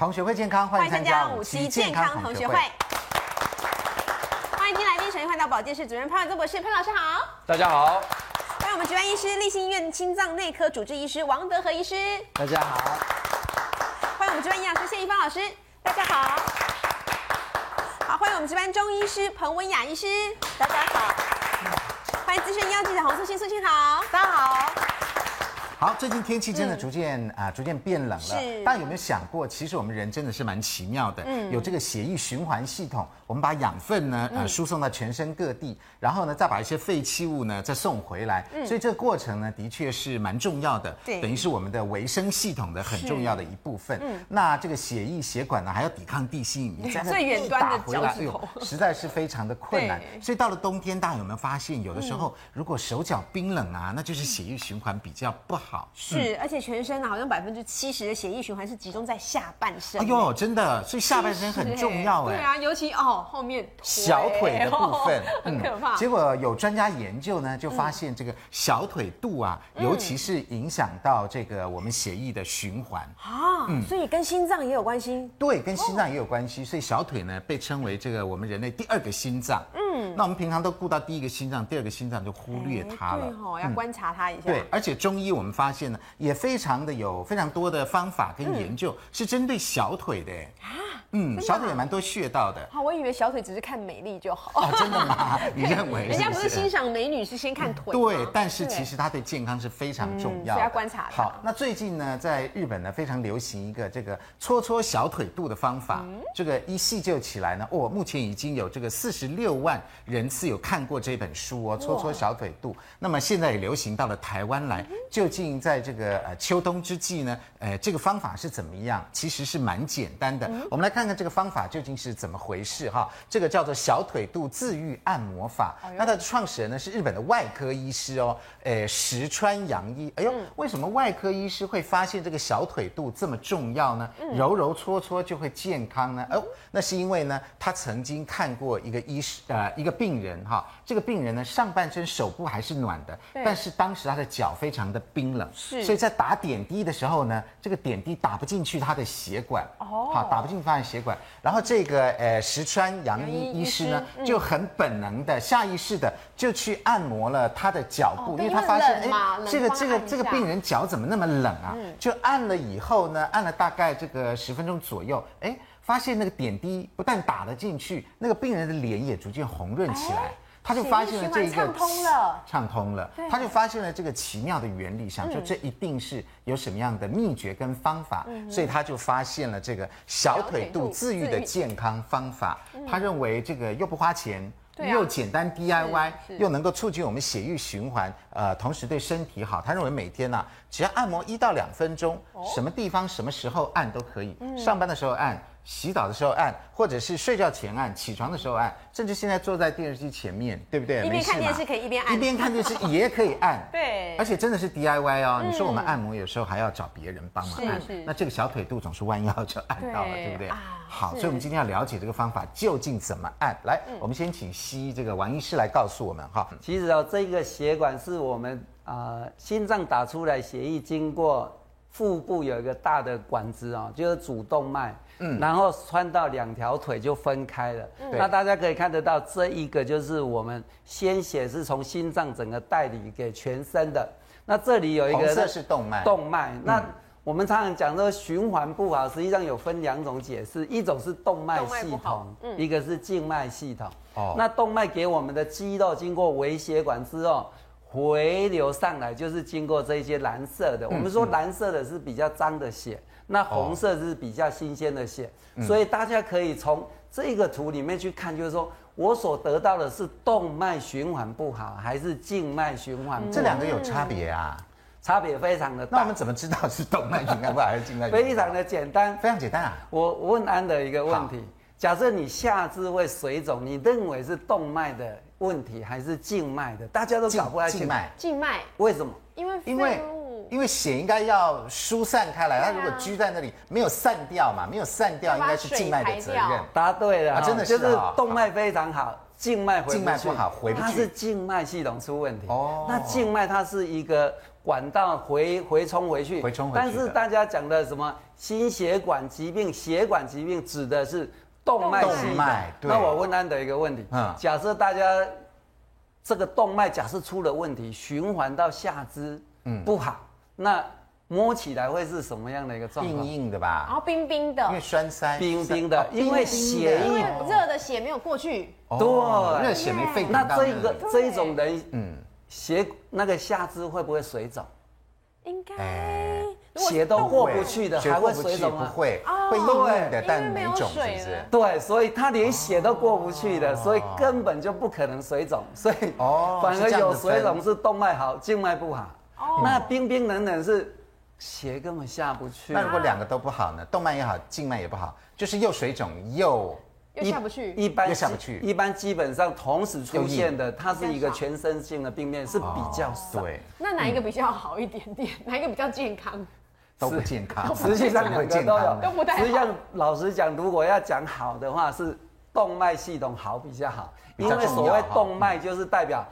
同学会健康，欢迎参加五期健康同学会。欢迎今天来宾，首先欢迎到保健室主任潘玮宗博士，潘老师好。大家好。欢迎我们值班医师，立新医院心脏内科主治医师王德和医师。大家好。欢迎我们值班营养师谢一芳老师。大家好。好，欢迎我们值班中医师彭文雅医师。大家好。欢迎资深医药记者洪素心，素卿好。大家好。好，最近天气真的逐渐啊、嗯呃，逐渐变冷了。是。大家有没有想过，其实我们人真的是蛮奇妙的。嗯。有这个血液循环系统，我们把养分呢，呃，输送到全身各地，然后呢，再把一些废弃物呢，再送回来。嗯。所以这个过程呢，的确是蛮重要的。对。等于是我们的维生系统的很重要的一部分。嗯。那这个血液血管呢，还要抵抗地心引力，最远端打回来，哎呦，实在是非常的困难。所以到了冬天，大家有没有发现，有的时候如果手脚冰冷啊，那就是血液循环比较不好。是。而且全身好像百分之七十的血液循环是集中在下半身。哎呦，真的，所以下半身很重要哎。对啊，尤其哦后面小腿的部分 很可怕。结果有专家研究呢，就发现这个小腿肚啊，尤其是影响到这个我们血液的循环啊。嗯，所以跟心脏也有关系。对，跟心脏也有关系。所以小腿呢被称为这个我们人类第二个心脏。嗯，那我们平常都顾到第一个心脏，第二个心脏就忽略它了。对哦，要观察它一下。对，而且中医我们发现呢，也非常的有非常多的方法跟研究，是针对小腿的。嗯，小腿也蛮多穴道的。好，我以为小腿只是看美丽就好。哦，真的吗？你认为？人家不是欣赏美女是先看腿。对，但是其实它对健康是非常重要要观察。好，那最近呢，在日本呢，非常流行一个这个搓搓小腿肚的方法。这个一细就起来呢，哦，目前已经有这个四十六万人次有看过这本书哦，搓搓小腿肚。那么现在也流行到了台湾来。究竟在这个呃秋冬之际呢，呃，这个方法是怎么样？其实是蛮简单的。我们来看看这个方法究竟是怎么回事哈。这个叫做小腿肚自愈按摩法。那它的创始人呢是日本的外科医师哦，呃，石川洋一。哎呦，为什么外科医师会发现这个小腿肚这么重要呢？揉揉搓搓就会健康呢？哦，那是因为呢，他曾经看过一个医师呃一个病人哈，这个病人呢上半身手部还是暖的，但是当时他的脚非常的冰冷，是，所以在打点滴的时候呢，这个点滴打不进去他的血管，哦，好，打不进去他的血管，然后这个呃石川洋一医师呢就很本能的下意识的就去按摩了他的脚部，因为他发现哎，这个这个这个病人脚怎么那么冷啊？就按了以后呢，按了大概这个十分钟左右，哎，发现那个点滴不但打了进去，那个病人的脸也逐渐红润起来。他就发现了这一个畅通了，畅通了。他就发现了这个奇妙的原理，想说这一定是有什么样的秘诀跟方法，所以他就发现了这个小腿肚自愈的健康方法。他认为这个又不花钱，又简单 DIY，又能够促进我们血液循环，呃，同时对身体好。他认为每天呢，只要按摩一到两分钟，什么地方什么时候按都可以，上班的时候按。洗澡的时候按，或者是睡觉前按，起床的时候按，甚至现在坐在电视机前面，对不对？一边看电视可以一边按，一边看电视也可以按。对，而且真的是 DIY 哦。你说我们按摩有时候还要找别人帮忙按，那这个小腿肚总是弯腰就按到了，对不对？好，所以我们今天要了解这个方法究竟怎么按。来，我们先请西医这个王医师来告诉我们哈。其实哦，这个血管是我们啊心脏打出来血液经过腹部有一个大的管子哦，就是主动脉。嗯，然后穿到两条腿就分开了。嗯，那大家可以看得到，这一个就是我们鲜血是从心脏整个带离给全身的。那这里有一个，红色是动脉。动脉。那我们常常讲说循环不好，实际上有分两种解释，一种是动脉系统，一个是静脉系统。哦。那动脉给我们的肌肉经过微血管之后回流上来，就是经过这些蓝色的。我们说蓝色的是比较脏的血。那红色是比较新鲜的血，哦、所以大家可以从这个图里面去看，就是说我所得到的是动脉循环不好，还是静脉循环不好？这两个有差别啊，差别非常的大。那我们怎么知道是动脉循环不好还是静脉？非常的简单，非常简单啊。我问安德一个问题：假设你下肢会水肿，你认为是动脉的问题还是静脉的？大家都搞不太清。静脉。静脉。为什么？因为因为。因为血应该要疏散开来，它如果拘在那里没有散掉嘛，没有散掉应该是静脉的责任。答对了，真的是就是动脉非常好，静脉回不去。静脉不好，回不去。它是静脉系统出问题。哦。那静脉它是一个管道回回冲回去。回冲回去。但是大家讲的什么心血管疾病，血管疾病指的是动脉系统。那我问安德一个问题，嗯，假设大家这个动脉假设出了问题，循环到下肢，嗯，不好，那摸起来会是什么样的一个状况？硬硬的吧，然后冰冰的，因为栓塞，冰冰的，因为血，因为热的血没有过去，对，热血没沸腾。那这一个这一种人，嗯，血那个下肢会不会水肿？应该。血都过不去的，还会水肿吗？不会，会硬硬的，但没肿，是不是？对，所以他连血都过不去的，所以根本就不可能水肿。所以哦，反而有水肿是动脉好，静脉不好。哦，那冰冰冷冷是血根本下不去。那如果两个都不好呢？动脉也好，静脉也不好，就是又水肿又。又下不去，一般下不去，一般基本上同时出现的，它是一个全身性的病变，是比较少。对，那哪一个比较好一点点？哪一个比较健康？都不健康。实际上两个都有，都不太好。实际上老实讲，如果要讲好的话，是动脉系统好比较好，因为所谓动脉就是代表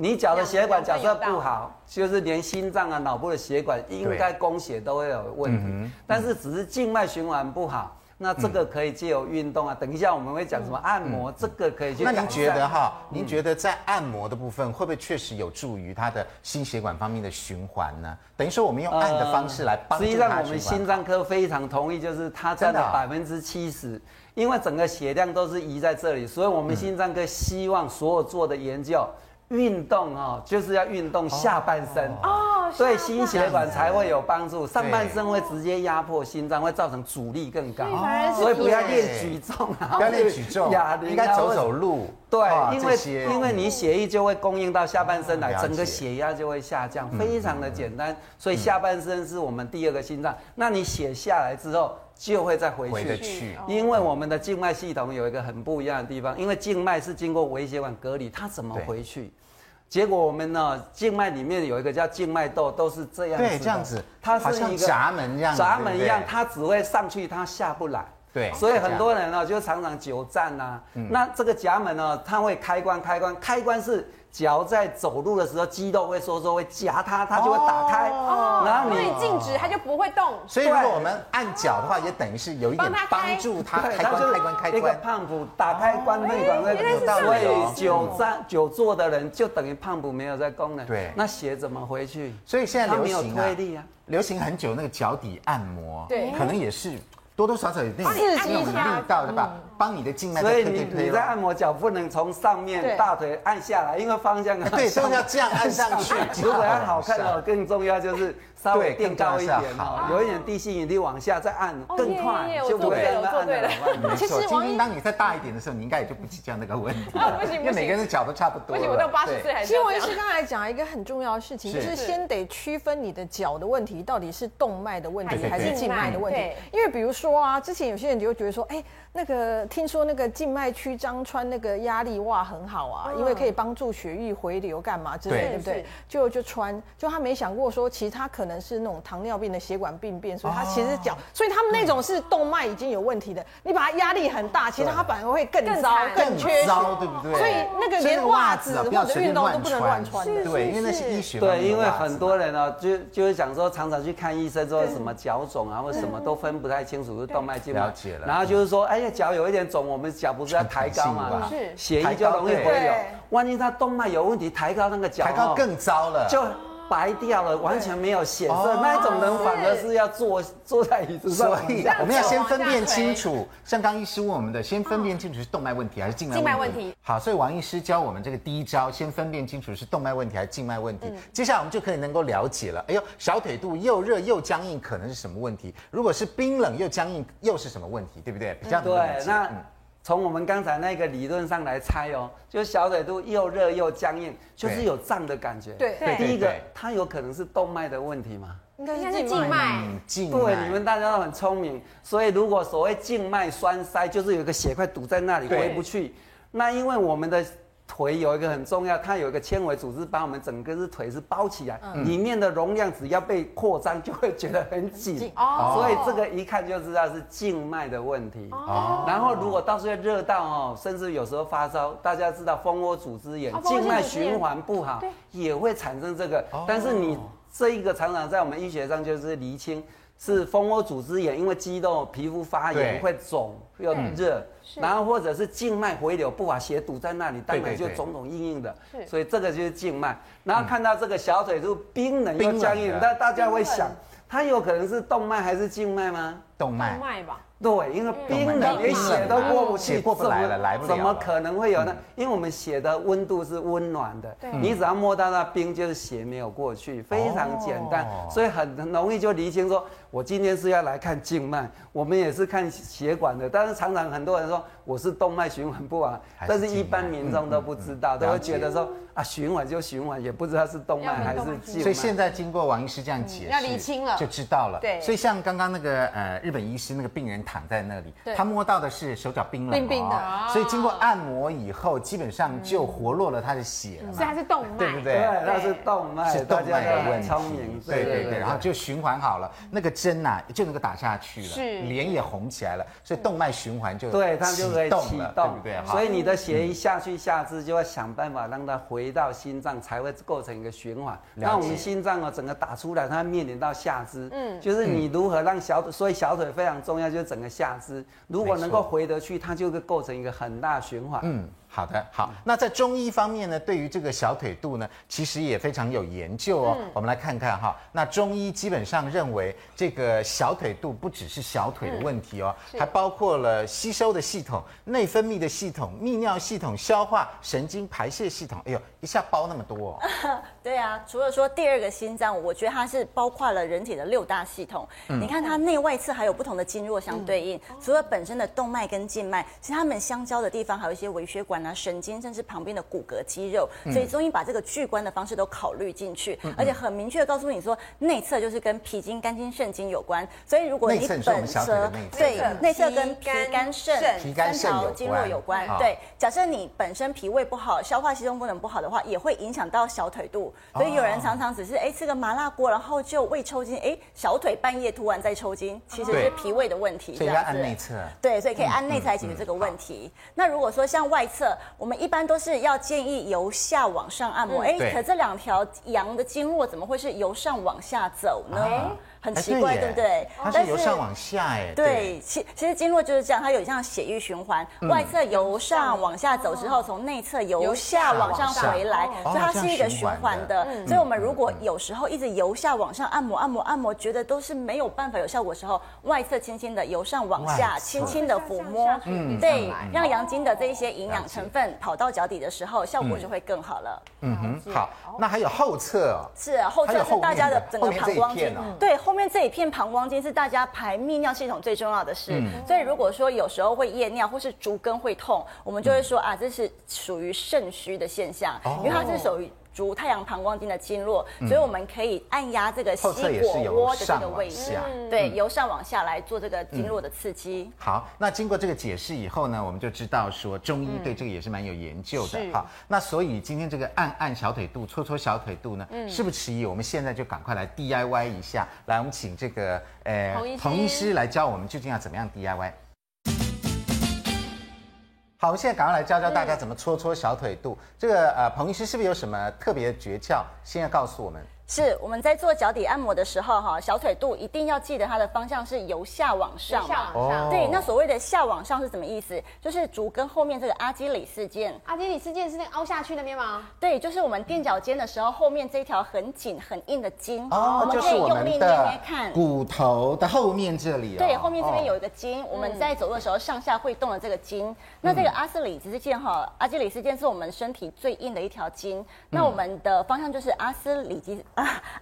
你脚的血管假设不好，就是连心脏啊、脑部的血管应该供血都会有问题，但是只是静脉循环不好。那这个可以借由运动啊，等一下我们会讲什么按摩，这个可以去。那您觉得哈？您觉得在按摩的部分会不会确实有助于他的心血管方面的循环呢？等于说我们用按的方式来帮助他循环。实际上我们心脏科非常同意，就是它占了百分之七十，因为整个血量都是移在这里，所以我们心脏科希望所有做的研究。运动哦，就是要运动下半身哦，对心血管才会有帮助。上半身会直接压迫心脏，会造成阻力更高。所以不要练举重啊，不要练举重，应该走走路。对，因为因为你血液就会供应到下半身来，整个血压就会下降，非常的简单。所以下半身是我们第二个心脏。那你血下来之后就会再回去，因为我们的静脉系统有一个很不一样的地方，因为静脉是经过微血管隔离，它怎么回去？结果我们呢，静脉里面有一个叫静脉窦，都是这样子。对，这样子，它是一个闸门一样，闸门一样，它只会上去，它下不来。对，所以很多人呢，就常常久站呐。那这个夹门呢，它会开关，开关，开关是。脚在走路的时候，肌肉会收缩，会夹它，它就会打开。哦，然后你静止，它就不会动。所以如果我们按脚的话，也等于是有一点帮助它开关、开关、开关。一个胖虎打开关内管那个，所以久站久坐的人就等于胖虎没有在功能。对，那血怎么回去？所以现在流行啊，流行很久那个脚底按摩，对，可能也是。多多少少有那种那种力道对吧，帮你的静脉。所以你你在按摩脚不能从上面大腿按下来，因为方向对，都要这样按上去。如果要好看的，更重要就是稍微垫高一点好，有一点地心引力往下再按更快，就不会那么按的。其实今天当你再大一点的时候，你应该也就不计较那个问题。不行，因为每个人的脚都差不多。不行，我到八十岁还是。其实王医师刚才讲一个很重要的事情，就是先得区分你的脚的问题到底是动脉的问题还是静脉的问题。因为比如说啊，之前有些人就会觉得说，哎。那个听说那个静脉曲张穿那个压力袜很好啊，因为可以帮助血液回流干嘛之类，对不对？就就穿，就他没想过说，其实他可能是那种糖尿病的血管病变，所以他其实脚，所以他们那种是动脉已经有问题的，你把它压力很大，其实他反而会更糟、更缺血，对不对？所以那个连袜子或者运动都不能乱穿，对，因为那是医学。对，因为很多人呢，就就是讲说，常常去看医生，说什么脚肿啊，或什么都分不太清楚是动脉静脉。了解了。然后就是说，哎。脚有一点肿，我们脚不是要抬高嘛？是，血液就容易回流。万一他动脉有问题，抬高那个脚，抬高更糟了，就白掉了，完全没有显色。那一种人反而是要坐坐在椅子上。所以我们要先分辨清楚，像刚医师问我们的，先分辨清楚是动脉问题还是静脉问题。好，所以王医师教我们这个第一招，先分辨清楚是动脉问题还是静脉问题。接下来我们就可以能够了解了。哎呦，小腿肚又热又僵硬，可能是什么问题？如果是冰冷又僵硬，又是什么问题？对不对？比较对，那。从我们刚才那个理论上来猜哦，就是小腿肚又热又僵硬，就是有胀的感觉。对，第一个它有可能是动脉的问题嘛？应该是静脉。静脉。对，你们大家都很聪明，所以如果所谓静脉栓塞，就是有一个血块堵在那里回不去。那因为我们的。腿有一个很重要，它有一个纤维组织把我们整个是腿是包起来，嗯、里面的容量只要被扩张，就会觉得很紧，哦、所以这个一看就知道是静脉的问题。哦、然后如果到时候热到哦，甚至有时候发烧，大家知道蜂窝组织炎，静脉循环不好也会产生这个。哦、但是你这一个常常在我们医学上就是厘清。是蜂窝组织炎，因为肌肉皮肤发炎会肿又热，然后或者是静脉回流不把血堵在那里，当然就肿肿硬硬的，所以这个就是静脉。然后看到这个小腿就冰冷又僵硬，那大家会想，它有可能是动脉还是静脉吗？动脉。动脉吧。对，因为冰的，连血都过不去，血过不来了，来不了。怎么可能会有呢？因为我们血的温度是温暖的，你只要摸到那冰，就是血没有过去，非常简单，所以很容易就厘清说，我今天是要来看静脉，我们也是看血管的。但是常常很多人说我是动脉循环不好，但是一般民众都不知道，都会觉得说啊循环就循环，也不知道是动脉还是静脉。所以现在经过王医师这样解释，要厘清了，就知道了。对，所以像刚刚那个呃日本医师那个病人。躺在那里，他摸到的是手脚冰冷，冰冰的，所以经过按摩以后，基本上就活络了他的血了，所以它是动脉，对不对？对，它是动脉，是动脉的问题。聪明，对对对，然后就循环好了，那个针呐就能够打下去了，是脸也红起来了，所以动脉循环就对，它就可以启动，对不对？所以你的血一下去下肢，就要想办法让它回到心脏，才会构成一个循环。那我们心脏啊，整个打出来，它面临到下肢，嗯，就是你如何让小腿，所以小腿非常重要，就是整个下肢。如果能够回得去，它就会构成一个很大循环。嗯。好的，好。那在中医方面呢，对于这个小腿肚呢，其实也非常有研究哦。嗯、我们来看看哈，那中医基本上认为，这个小腿肚不只是小腿的问题哦，嗯、还包括了吸收的系统、内分泌的系统、泌尿系统、消化、神经、排泄系统。哎呦，一下包那么多哦。对啊，除了说第二个心脏，我觉得它是包括了人体的六大系统。嗯、你看它内外侧还有不同的经络相对应，嗯、除了本身的动脉跟静脉，其实它们相交的地方还有一些微血管啊。神经甚至旁边的骨骼肌肉，所以中医把这个巨观的方式都考虑进去，而且很明确的告诉你说，内侧就是跟脾经、肝经、肾经有关。所以如果你本身对内侧。跟脾、肝、肾三条经络有关，对，假设你本身脾胃不好，消化吸收功能不好的话，也会影响到小腿肚。所以有人常常只是哎吃个麻辣锅，然后就胃抽筋，哎小腿半夜突然在抽筋，其实是脾胃的问题。所以要按内侧。对，所以可以按内侧来解决这个问题。那如果说像外侧，我们一般都是要建议由下往上按摩，哎、嗯，可这两条阳的经络怎么会是由上往下走呢？啊很奇怪，对不对？它是由上往下，哎，对，其其实经络就是这样，它有这样血液循环，外侧由上往下走之后，从内侧由下往上回来，所以它是一个循环的。所以我们如果有时候一直由下往上按摩、按摩、按摩，觉得都是没有办法有效果的时候，外侧轻轻的由上往下，轻轻的抚摸，嗯，对，让阳经的这一些营养成分跑到脚底的时候，效果就会更好了。嗯哼，好，那还有后侧哦，是后侧是大家的整个膀胱经，对。后面这一片膀胱经是大家排泌尿系统最重要的事，嗯、所以如果说有时候会夜尿或是足跟会痛，我们就会说啊，这是属于肾虚的现象，哦、因为它是属于。足太阳膀胱经的经络，所以我们可以按压这个膝膕窝的这个位置，对，由上往下来做这个经络的刺激。好，那经过这个解释以后呢，我们就知道说中医对这个也是蛮有研究的。好，那所以今天这个按按小腿肚、搓搓小腿肚呢，是不迟疑，我们现在就赶快来 DIY 一下。来，我们请这个呃彭医师。来教我们究竟要怎么样 DIY。好，我们现在赶快来教教大家怎么搓搓小腿肚。这个呃，彭医师是不是有什么特别的诀窍？现在告诉我们。是我们在做脚底按摩的时候，哈，小腿肚一定要记得它的方向是由下往上。下往上。对，那所谓的下往上是什么意思？就是足跟后面这个阿基里斯腱。阿基里斯腱是那个凹下去那边吗？对，就是我们垫脚尖的时候，后面这一条很紧很硬的筋。哦，我们可以用力捏捏看。骨头的后面这里。对，后面这边有一个筋，我们在走路的时候上下会动的这个筋。那这个阿斯里斯腱哈，阿基里斯腱是我们身体最硬的一条筋。那我们的方向就是阿斯里基。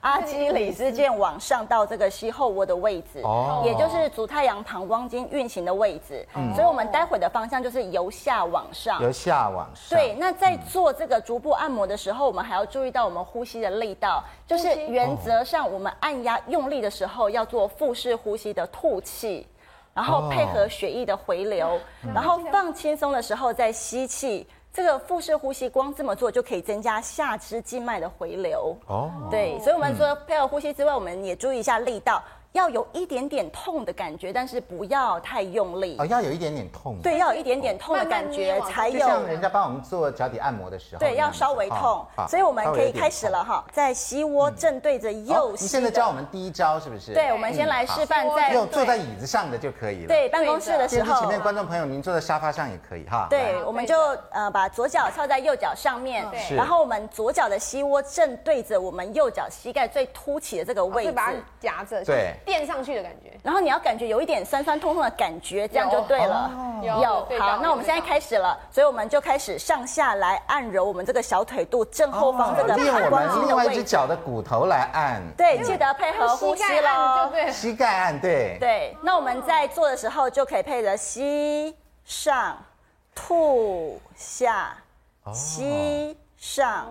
阿基里斯腱往上到这个膝后窝的位置，哦，也就是足太阳膀胱经运行的位置。嗯，所以我们待会的方向就是由下往上，由下往上。对，那在做这个足部按摩的时候，我们还要注意到我们呼吸的力道，就是原则上我们按压用力的时候要做腹式呼吸的吐气，然后配合血液的回流，然后放轻松的时候再吸气。这个腹式呼吸，光这么做就可以增加下肢静脉的回流。哦，对，所以我们说配合呼吸之外，我们也注意一下力道，要有一点点痛的感觉，但是不要太用力。哦，要有一点点痛。对，要有一点点痛的感觉才有。像人家帮我们做脚底按摩的时候。对，要稍微痛。所以我们可以开始了哈，在膝窝正对着右膝。你现在教我们第一招是不是？对，我们先来示范，在用坐在椅子上的就可以了。对，办公室的时候。前面观众朋友，您坐在沙发上也可以哈。对，我们就呃把左脚翘在右脚上面，然后我们左脚的膝窝正对着我们右脚膝盖最凸起的这个位置，把它夹着，对，垫上去的感觉。然后你要感觉有一点酸酸痛痛的感觉，这样就对了。有，好，那我们现在开始了，所以我们就开始上下来按揉我们这个小腿肚正后方这个膀胱经的另外一只脚的骨头来按。对，记得配合呼吸喽。对，膝盖按，对。对，那我们在做的时候就可以配合吸上吐下，吸上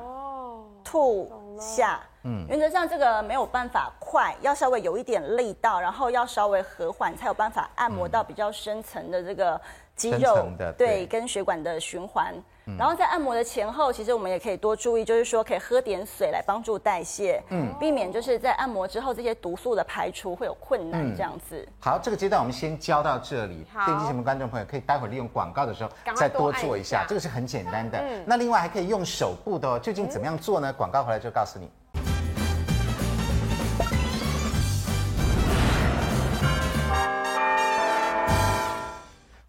吐下。嗯，原则上这个没有办法快，要稍微有一点力道，然后要稍微和缓，才有办法按摩到比较深层的这个肌肉，对，对，跟血管的循环。然后在按摩的前后，其实我们也可以多注意，就是说可以喝点水来帮助代谢，嗯，避免就是在按摩之后这些毒素的排出会有困难这样子。好，这个阶段我们先教到这里。电机前面观众朋友可以待会儿利用广告的时候再多做一下，这个是很简单的。那另外还可以用手部的哦，究竟怎么样做呢？广告回来就告诉你。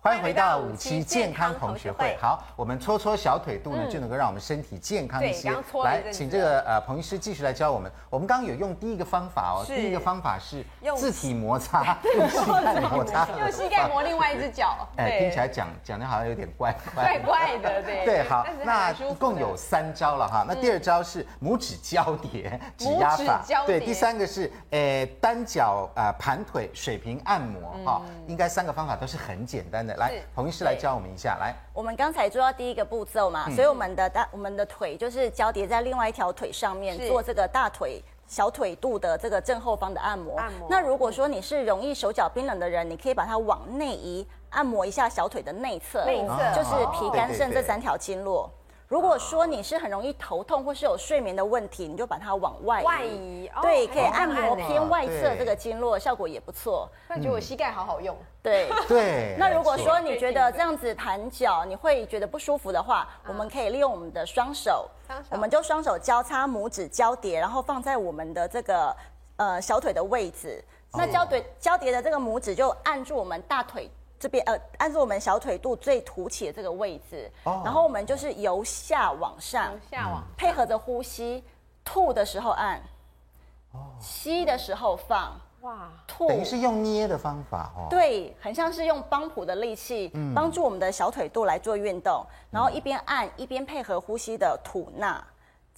欢迎回到五期健康同学会。好，我们搓搓小腿肚呢，就能够让我们身体健康一些。来，请这个呃彭医师继续来教我们。我们刚刚有用第一个方法哦，第一个方法是自体摩擦，用膝盖摩擦，用膝盖磨另外一只脚。哎，听起来讲讲的好像有点怪怪怪的，对。对，好，那一共有三招了哈。那第二招是拇指交叠指压法，对。第三个是呃单脚呃盘腿水平按摩哈，应该三个方法都是很简单的。来，彭医师来教我们一下。来，我们刚才做到第一个步骤嘛，所以我们的大我们的腿就是交叠在另外一条腿上面，做这个大腿小腿肚的这个正后方的按摩。按摩。那如果说你是容易手脚冰冷的人，你可以把它往内移，按摩一下小腿的内侧，内侧就是脾肝肾这三条经络。如果说你是很容易头痛或是有睡眠的问题，你就把它往外移，外移，对，可以按摩偏外侧这个经络，效果也不错。感觉我膝盖好好用。对对。那如果说你觉得这样子盘脚你会觉得不舒服的话，我们可以利用我们的双手，我们就双手交叉，拇指交叠，然后放在我们的这个呃小腿的位置。那交叠交叠的这个拇指就按住我们大腿。这边呃，按住我们小腿肚最凸起的这个位置，哦、然后我们就是由下往上，由下往配合着呼吸，吐的时候按，哦、吸的时候放，哇，吐。等于是用捏的方法哦，对，很像是用帮浦的力气，嗯、帮助我们的小腿肚来做运动，然后一边按一边配合呼吸的吐纳。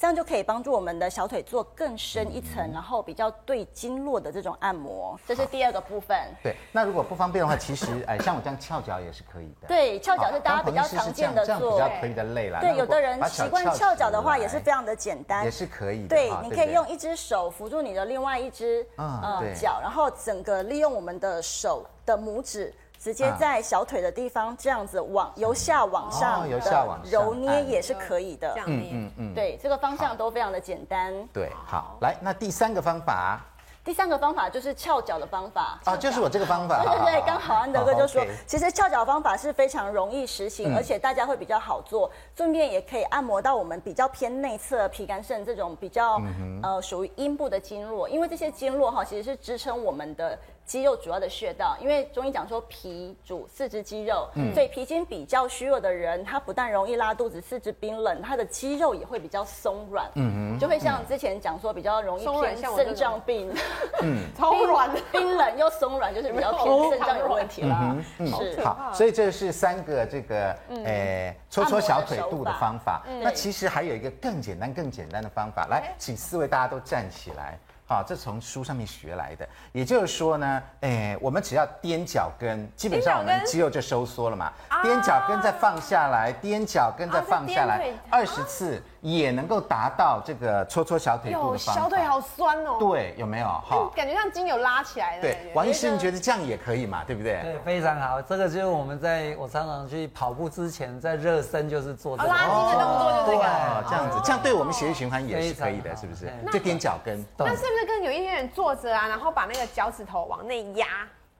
这样就可以帮助我们的小腿做更深一层，然后比较对经络的这种按摩，这是第二个部分。对，那如果不方便的话，其实哎，像我这样翘脚也是可以的。对，翘脚是大家比较常见的做，比较可以的累了。对，有的人习惯翘脚的话，也是非常的简单，也是可以的。对，你可以用一只手扶住你的另外一只呃脚，然后整个利用我们的手的拇指。直接在小腿的地方这样子往由下往上由下往揉捏也是可以的。这样捏，嗯嗯，对，这个方向都非常的简单。对，好，来，那第三个方法。第三个方法就是翘脚的方法啊，就是我这个方法。对对对，刚好安德哥就说，其实翘脚方法是非常容易实行，而且大家会比较好做，顺便也可以按摩到我们比较偏内侧皮肝肾这种比较呃属于阴部的经络，因为这些经络哈其实是支撑我们的。肌肉主要的穴道，因为中医讲说脾主四肢肌肉，嗯、所以脾经比较虚弱的人，他不但容易拉肚子、四肢冰冷，他的肌肉也会比较松软，嗯嗯，就会像之前讲说比较容易偏肾脏病，嗯，超软的，冰冷又松软，就是比较 偏肾脏有问题啦，嗯，是。好，所以这是三个这个诶、欸、搓搓小腿肚的方法，嗯、那其实还有一个更简单、更简单的方法，来，请四位大家都站起来。好，这从书上面学来的，也就是说呢，哎，我们只要踮脚跟，基本上我们肌肉就收缩了嘛。踮脚跟再放下来，踮脚跟再放下来，二十次。也能够达到这个搓搓小腿肚的方法。小腿好酸哦。对，有没有？哈，感觉像筋有拉起来的。对，王医师，你觉得这样也可以嘛？对不对？对，非常好。这个就是我们在我常常去跑步之前，在热身就是做这个。拉筋的动作就是这个。这样子，这样对我们血液循环也是可以的，是不是？就踮脚跟。那是不是是跟有一些人坐着啊，然后把那个脚趾头往内压？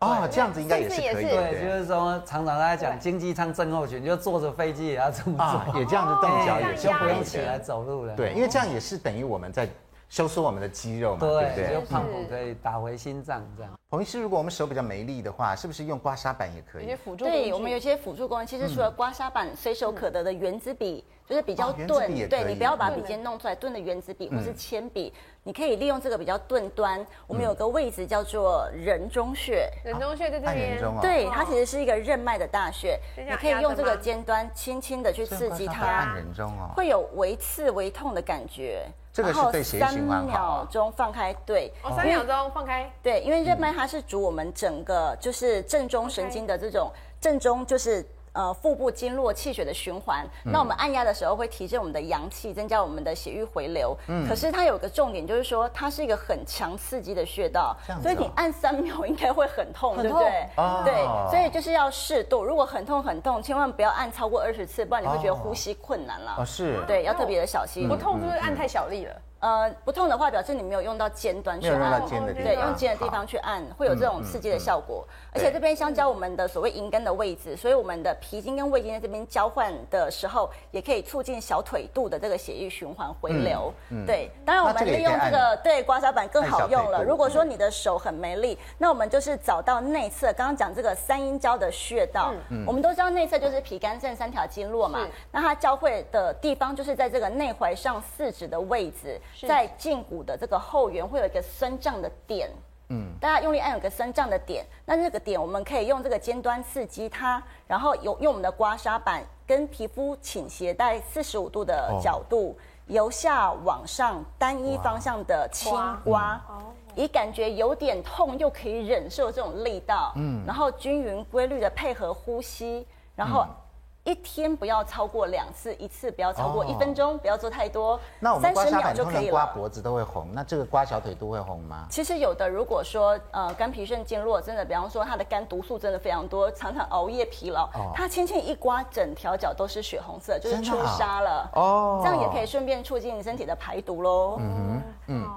哦，这样子应该也是可以。对，就是说常常大家讲经济舱症候群，就坐着飞机也要这么做，也这样子动脚，也就不用起来走路了。对，因为这样也是等于我们在。收缩我们的肌肉嘛，对不对？就胖虎可以打回心脏这样。彭医师，如果我们手比较没力的话，是不是用刮痧板也可以？有些辅助。对，我们有些辅助功能，其实除了刮痧板，随手可得的原子笔，就是比较钝，对，你不要把笔尖弄出来，钝的原子笔或是铅笔，你可以利用这个比较钝端。我们有个位置叫做人中穴，人中穴在这边，对，它其实是一个任脉的大穴，你可以用这个尖端轻轻的去刺激它，按人中哦，会有微刺微痛的感觉。这个是对血液循环好。三秒钟放开，对。哦，三秒钟放开。对，因为热脉它是主我们整个就是正中神经的这种正中就是。呃，腹部经络气血的循环，嗯、那我们按压的时候会提振我们的阳气，增加我们的血液回流。嗯，可是它有个重点，就是说它是一个很强刺激的穴道，哦、所以你按三秒应该会很痛，很痛对不对？哦、对，所以就是要适度。如果很痛很痛，千万不要按超过二十次，不然你会觉得呼吸困难了。哦，是。对，要特别的小心。不痛就是按太小力了。呃，不痛的话，表示你没有用到尖端去按，对，用尖的地方去按，会有这种刺激的效果。而且这边相交我们的所谓银根的位置，所以我们的脾经跟胃经在这边交换的时候，也可以促进小腿肚的这个血液循环回流。对，当然我们利用这个对刮痧板更好用了。如果说你的手很没力，那我们就是找到内侧，刚刚讲这个三阴交的穴道，我们都知道内侧就是脾肝肾三条经络嘛，那它交汇的地方就是在这个内踝上四指的位置。在胫骨的这个后缘会有一个酸胀的点，嗯，大家用力按有个酸胀的点，那这个点我们可以用这个尖端刺激它，然后有用我们的刮痧板跟皮肤倾斜大概四十五度的角度，哦、由下往上单一方向的轻刮，嗯、以感觉有点痛又可以忍受这种力道，嗯，然后均匀规律的配合呼吸，然后。嗯一天不要超过两次，一次不要超过一分钟，不要做太多。那我们刮痧板就可以刮脖子都会红，那这个刮小腿都会红吗？其实有的，如果说呃肝脾肾经络真的，比方说他的肝毒素真的非常多，常常熬夜疲劳，他轻轻一刮，整条脚都是血红色，就是出痧了。哦，这样也可以顺便促进身体的排毒喽。嗯哼，嗯。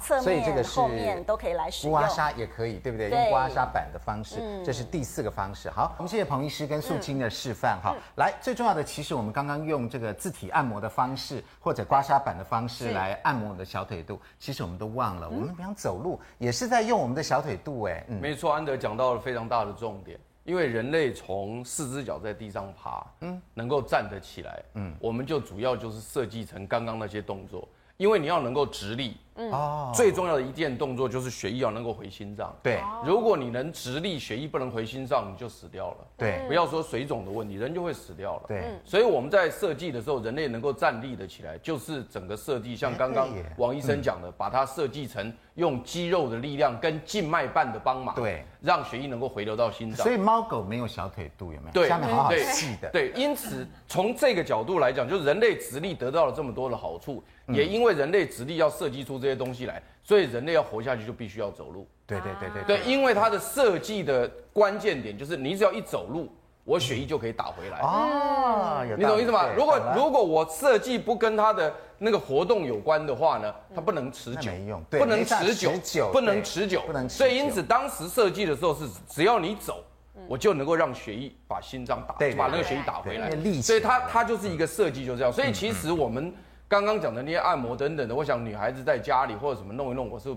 侧面、后面都可以来使用，刮痧也可以，对不对？用刮痧板的方式，这是第四个方式。好，我们谢谢彭医师跟素卿的示范。好，来，最重要的，其实我们刚刚用这个自体按摩的方式，或者刮痧板的方式来按摩我们的小腿肚，其实我们都忘了，我们平常走路也是在用我们的小腿肚。哎，没错，安德讲到了非常大的重点，因为人类从四只脚在地上爬，嗯，能够站得起来，嗯，我们就主要就是设计成刚刚那些动作，因为你要能够直立。哦，最重要的一件动作就是血液要能够回心脏。对，如果你能直立，血液不能回心脏，你就死掉了。对，不要说水肿的问题，人就会死掉了。对，所以我们在设计的时候，人类能够站立的起来，就是整个设计，像刚刚王医生讲的，把它设计成用肌肉的力量跟静脉瓣的帮忙，对，让血液能够回流到心脏。所以猫狗没有小腿肚，有没有？对，下面好好细的。对，因此从这个角度来讲，就是人类直立得到了这么多的好处，也因为人类直立要设计出这些东西来。所以人类要活下去，就必须要走路。对对对对对，因为它的设计的关键点就是，你只要一走路，我血液就可以打回来。哦，你懂意思吗？如果如果我设计不跟它的那个活动有关的话呢，它不能持久，不能持久，不能持久，不能持久。所以因此当时设计的时候是，只要你走，我就能够让血液把心脏打，把那个血液打回来。所以它它就是一个设计就这样。所以其实我们。刚刚讲的那些按摩等等的，我想女孩子在家里或者什么弄一弄，我是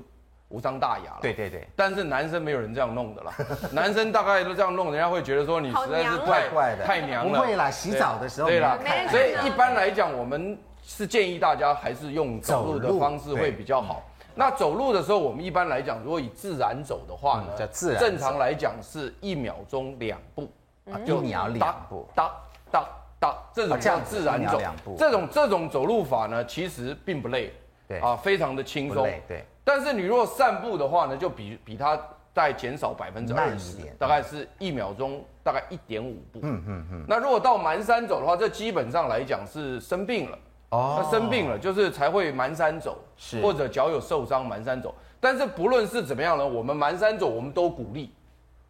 无伤大雅了。对对对。但是男生没有人这样弄的啦，男生大概都这样弄，人家会觉得说你实在是太怪的，太娘了。不会啦，洗澡的时候。对啦。所以一般来讲，我们是建议大家还是用走路的方式会比较好。那走路的时候，我们一般来讲，如果以自然走的话呢，自然正常来讲是一秒钟两步，就一秒两步，哒哒。这种叫自然走，这种这种走路法呢，其实并不累，对啊，非常的轻松，对。但是你如果散步的话呢，就比比它再减少百分之二十，大概是一秒钟大概一点五步。嗯嗯嗯。那如果到蹒跚走的话，这基本上来讲是生病了哦，那生病了就是才会蹒跚走，是或者脚有受伤蹒跚走。但是不论是怎么样呢，我们蹒跚走我们都鼓励，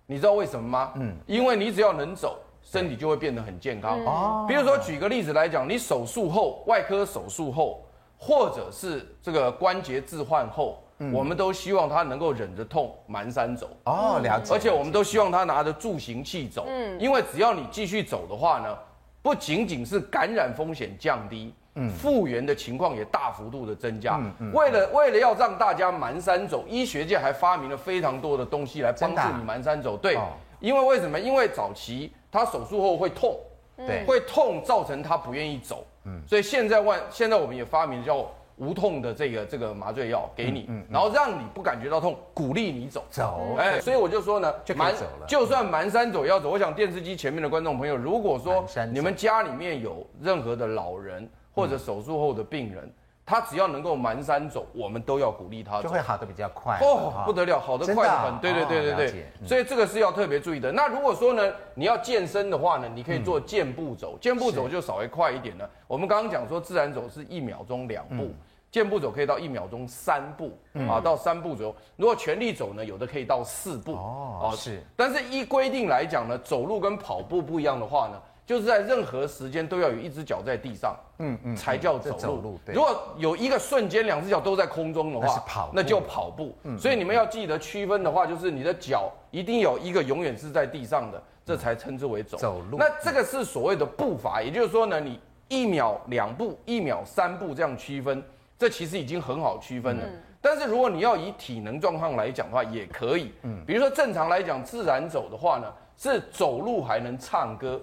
你知道为什么吗？嗯，因为你只要能走。身体就会变得很健康。哦，比如说举个例子来讲，你手术后，外科手术后，或者是这个关节置换后，嗯、我们都希望他能够忍着痛蹒跚走。哦，了解。而且我们都希望他拿着助行器走，嗯，因为只要你继续走的话呢，不仅仅是感染风险降低。嗯，复原的情况也大幅度的增加。嗯嗯，为了为了要让大家蹒跚走，医学界还发明了非常多的东西来帮助你蹒跚走。对，因为为什么？因为早期他手术后会痛，对，会痛造成他不愿意走。嗯，所以现在万现在我们也发明叫无痛的这个这个麻醉药给你，然后让你不感觉到痛，鼓励你走。走。哎，所以我就说呢，蹒就算蹒跚走要走，我想电视机前面的观众朋友，如果说你们家里面有任何的老人。或者手术后的病人，他只要能够蹒跚走，我们都要鼓励他，就会好的比较快哦，不得了，好的快得很，对对对对对，所以这个是要特别注意的。那如果说呢，你要健身的话呢，你可以做健步走，健步走就稍微快一点了。我们刚刚讲说自然走是一秒钟两步，健步走可以到一秒钟三步啊，到三步左右。如果全力走呢，有的可以到四步。哦，是。但是依规定来讲呢，走路跟跑步不一样的话呢。就是在任何时间都要有一只脚在地上，嗯嗯，才叫走路。走路，对。如果有一个瞬间两只脚都在空中的话，那是跑，那就跑步。嗯，所以你们要记得区分的话，就是你的脚一定有一个永远是在地上的，这才称之为走走路。那这个是所谓的步伐，也就是说呢，你一秒两步，一秒三步这样区分，这其实已经很好区分了。但是如果你要以体能状况来讲的话，也可以。嗯，比如说正常来讲，自然走的话呢，是走路还能唱歌。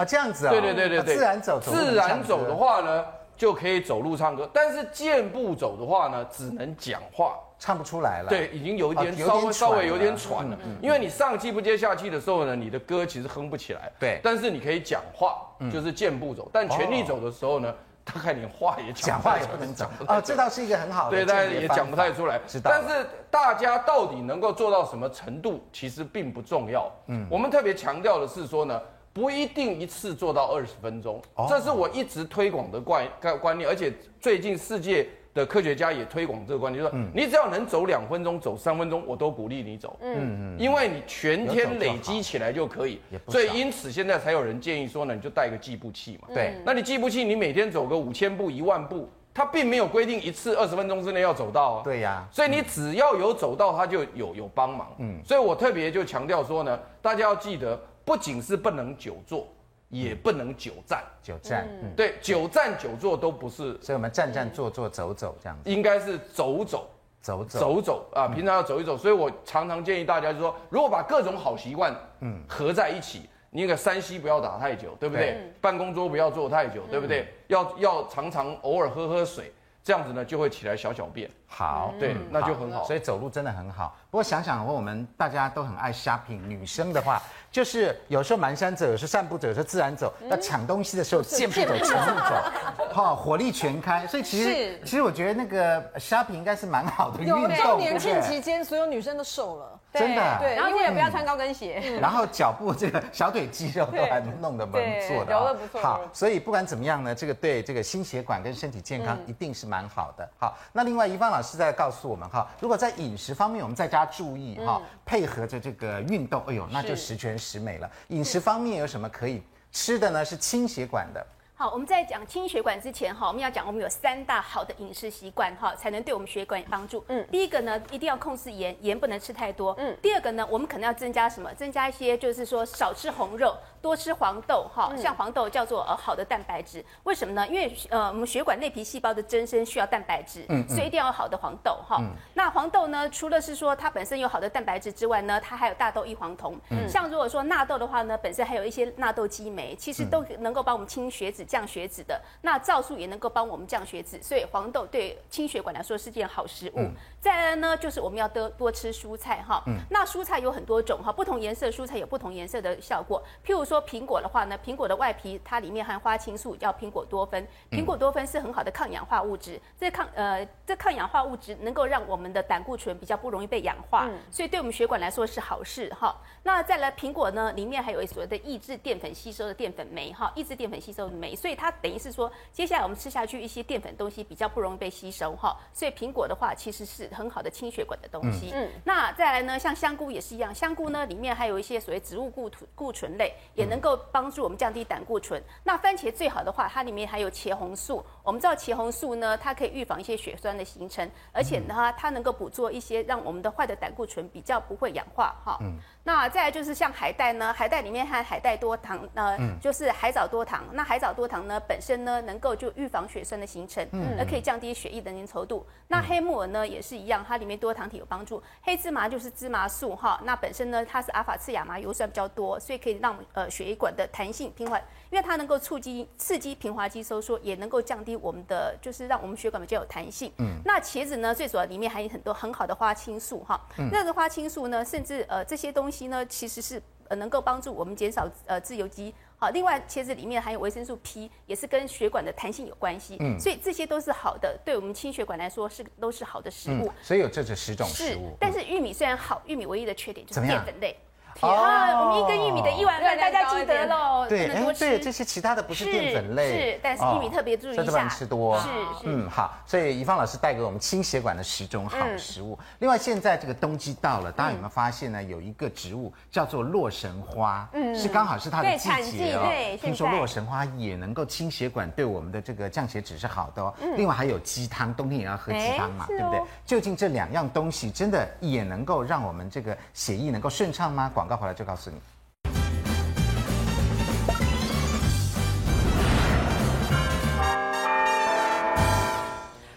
啊，这样子啊，对对对对对，自然走，自然走的话呢，就可以走路唱歌。但是健步走的话呢，只能讲话，唱不出来了。对，已经有一点稍微稍微有点喘了，因为你上气不接下气的时候呢，你的歌其实哼不起来。对，但是你可以讲话，就是健步走。但全力走的时候呢，大概连话也讲话也不能讲。啊，这倒是一个很好的，对，大家也讲不太出来。但是大家到底能够做到什么程度，其实并不重要。嗯，我们特别强调的是说呢。不一定一次做到二十分钟，这是我一直推广的观观念，而且最近世界的科学家也推广这个观念，就是说你只要能走两分钟、走三分钟，我都鼓励你走。嗯嗯，因为你全天累积起来就可以。所以因此现在才有人建议说呢，你就带个计步器嘛。对，那你计步器，你每天走个五千步、一万步，它并没有规定一次二十分钟之内要走到啊。对呀，所以你只要有走到，它就有有帮忙。嗯，所以我特别就强调说呢，大家要记得。不仅是不能久坐，也不能久站。久站，嗯，对，久站久坐都不是。所以我们站站坐坐走走这样子。应该是走走走走走走啊，平常要走一走。所以我常常建议大家就是说，如果把各种好习惯嗯合在一起，你那个山西不要打太久，对不对？办公桌不要坐太久，对不对？要要常常偶尔喝喝水，这样子呢就会起来小小便。好，对，那就很好。所以走路真的很好。不过想想，我们大家都很爱 shopping，女生的话。就是有时候蹒跚走，有时候散步走，有时候自然走。要抢东西的时候，健步走、全路走，哈，火力全开。所以其实，其实我觉得那个 shopping 应该是蛮好的运动。周年庆期间，所有女生都瘦了，真的。对，然后记得不要穿高跟鞋。然后脚部这个小腿肌肉都还弄得蛮不错的，揉得不错。好，所以不管怎么样呢，这个对这个心血管跟身体健康一定是蛮好的。好，那另外宜芳老师在告诉我们哈，如果在饮食方面我们在家注意哈，配合着这个运动，哎呦，那就十全十美了。饮食方面有什么可以吃的呢？是清血管的。好，我们在讲清血管之前哈，我们要讲我们有三大好的饮食习惯哈，才能对我们血管有帮助。嗯，第一个呢，一定要控制盐，盐不能吃太多。嗯，第二个呢，我们可能要增加什么？增加一些就是说少吃红肉。多吃黄豆哈，像黄豆叫做呃好的蛋白质，为什么呢？因为呃我们血管内皮细胞的增生需要蛋白质，嗯，所以一定要有好的黄豆哈。那黄豆呢，除了是说它本身有好的蛋白质之外呢，它还有大豆异黄酮。嗯，像如果说纳豆的话呢，本身还有一些纳豆激酶，其实都能够帮我们清血脂、降血脂的。那皂素也能够帮我们降血脂，所以黄豆对清血管来说是件好食物。再来呢，就是我们要多多吃蔬菜哈。嗯，那蔬菜有很多种哈，不同颜色蔬菜有不同颜色的效果，譬如。说苹果的话呢，苹果的外皮它里面含花青素，叫苹果多酚。苹果多酚是很好的抗氧化物质，这抗呃这抗氧化物质能够让我们的胆固醇比较不容易被氧化，嗯、所以对我们血管来说是好事哈。那再来苹果呢，里面还有所谓的抑制淀粉吸收的淀粉酶哈，抑制淀粉吸收的酶，所以它等于是说，接下来我们吃下去一些淀粉东西比较不容易被吸收哈。所以苹果的话其实是很好的清血管的东西。嗯，那再来呢，像香菇也是一样，香菇呢里面还有一些所谓植物固醇固醇类。也能够帮助我们降低胆固醇。那番茄最好的话，它里面还有茄红素。我们知道茄红素呢，它可以预防一些血栓的形成，而且呢，它能够捕捉一些让我们的坏的胆固醇比较不会氧化哈。嗯。那再来就是像海带呢，海带里面含海带多糖，呃，就是海藻多糖。那海藻多糖呢，本身呢能够就预防血栓的形成，嗯，而可以降低血液的粘稠度。那黑木耳呢也是一样，它里面多糖体有帮助。黑芝麻就是芝麻素哈，那本身呢它是阿法次亚麻油酸比较多，所以可以让呃血液管的弹性平滑，因为它能够促进刺激平滑肌收缩，也能够降低我们的就是让我们血管比较有弹性。嗯，那茄子呢最主要里面含有很多很好的花青素哈，那个花青素呢甚至呃这些东西。呢，其实是呃能够帮助我们减少呃自由基。好，另外茄子里面含有维生素 P，也是跟血管的弹性有关系。嗯，所以这些都是好的，对我们心血管来说是都是好的食物。所以有这这十种食物。是，但是玉米虽然好，玉米唯一的缺点就是淀粉类。啊，我们一根玉米的一碗饭，大家记得喽。对，哎，对，这些其他的不是淀粉类，是，但是玉米特别注意一下，这不能吃多。是，嗯，好，所以怡芳老师带给我们清血管的十种好食物。另外，现在这个冬季到了，大家有没有发现呢？有一个植物叫做洛神花，嗯，是刚好是它的季节哦。听说洛神花也能够清血管，对我们的这个降血脂是好的哦。另外还有鸡汤，冬天也要喝鸡汤嘛，对不对？究竟这两样东西真的也能够让我们这个血液能够顺畅吗？广告回来就告诉你。